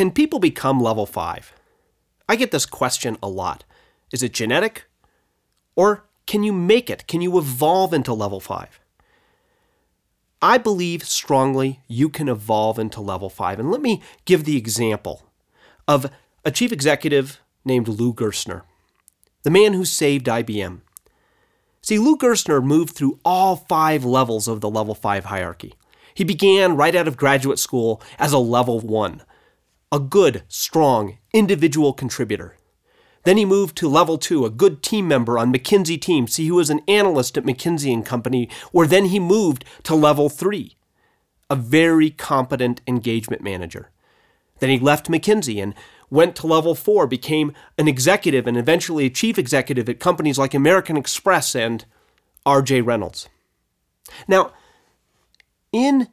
can people become level 5? I get this question a lot. Is it genetic? Or can you make it? Can you evolve into level 5? I believe strongly you can evolve into level 5. And let me give the example of a chief executive named Lou Gerstner, the man who saved IBM. See, Lou Gerstner moved through all five levels of the level 5 hierarchy. He began right out of graduate school as a level 1, a good, strong, individual contributor. Then he moved to level two, a good team member on McKinsey team. See, he was an analyst at McKinsey and Company, where then he moved to level three, a very competent engagement manager. Then he left McKinsey and went to level four, became an executive and eventually a chief executive at companies like American Express and RJ Reynolds. Now, in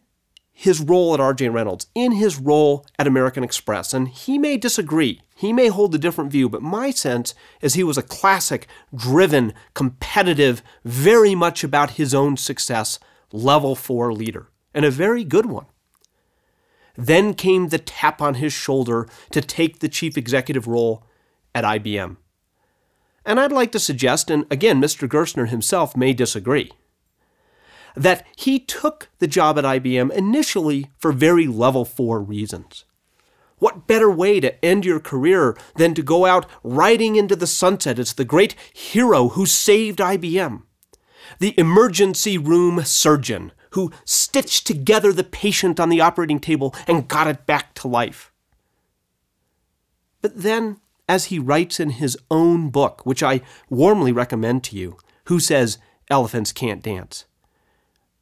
his role at RJ Reynolds, in his role at American Express, and he may disagree, he may hold a different view, but my sense is he was a classic, driven, competitive, very much about his own success, level four leader, and a very good one. Then came the tap on his shoulder to take the chief executive role at IBM. And I'd like to suggest, and again, Mr. Gerstner himself may disagree, that he took the job at IBM initially for very level four reasons. What better way to end your career than to go out riding into the sunset as the great hero who saved IBM? The emergency room surgeon who stitched together the patient on the operating table and got it back to life. But then, as he writes in his own book, which I warmly recommend to you, Who Says Elephants Can't Dance?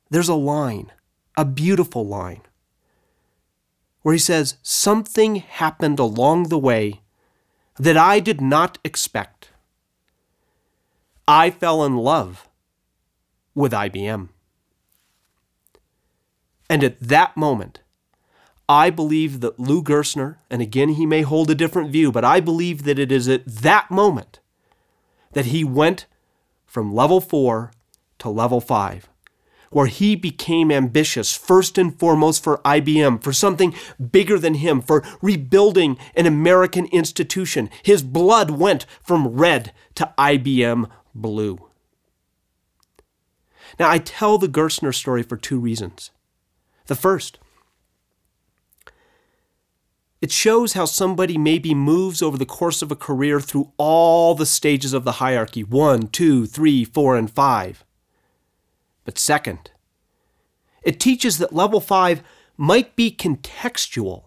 There's a line, a beautiful line, where he says, Something happened along the way that I did not expect. I fell in love with IBM. And at that moment, I believe that Lou Gerstner, and again, he may hold a different view, but I believe that it is at that moment that he went from level four to level five where he became ambitious, first and foremost for IBM, for something bigger than him, for rebuilding an American institution. His blood went from red to IBM blue. Now, I tell the Gerstner story for two reasons. The first, it shows how somebody maybe moves over the course of a career through all the stages of the hierarchy one, two, three, four, and five. But second, it teaches that level 5 might be contextual.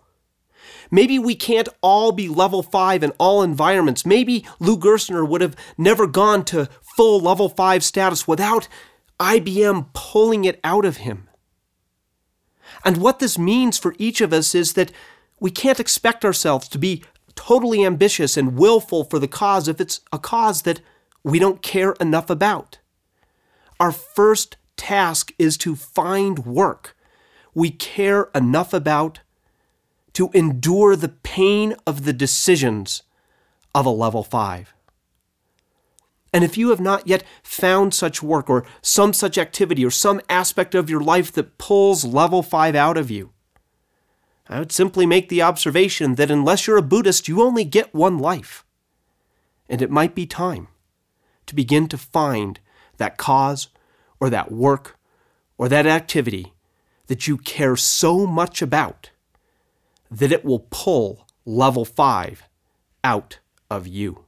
Maybe we can't all be level 5 in all environments. Maybe Lou Gerstner would have never gone to full level 5 status without IBM pulling it out of him. And what this means for each of us is that we can't expect ourselves to be totally ambitious and willful for the cause if it's a cause that we don't care enough about. Our first task is to find work we care enough about to endure the pain of the decisions of a level 5. And if you have not yet found such work or some such activity or some aspect of your life that pulls level 5 out of you, I would simply make the observation that unless you're a Buddhist, you only get one life. And it might be time to begin to find that cause or that work or that activity that you care so much about that it will pull level 5 out of you.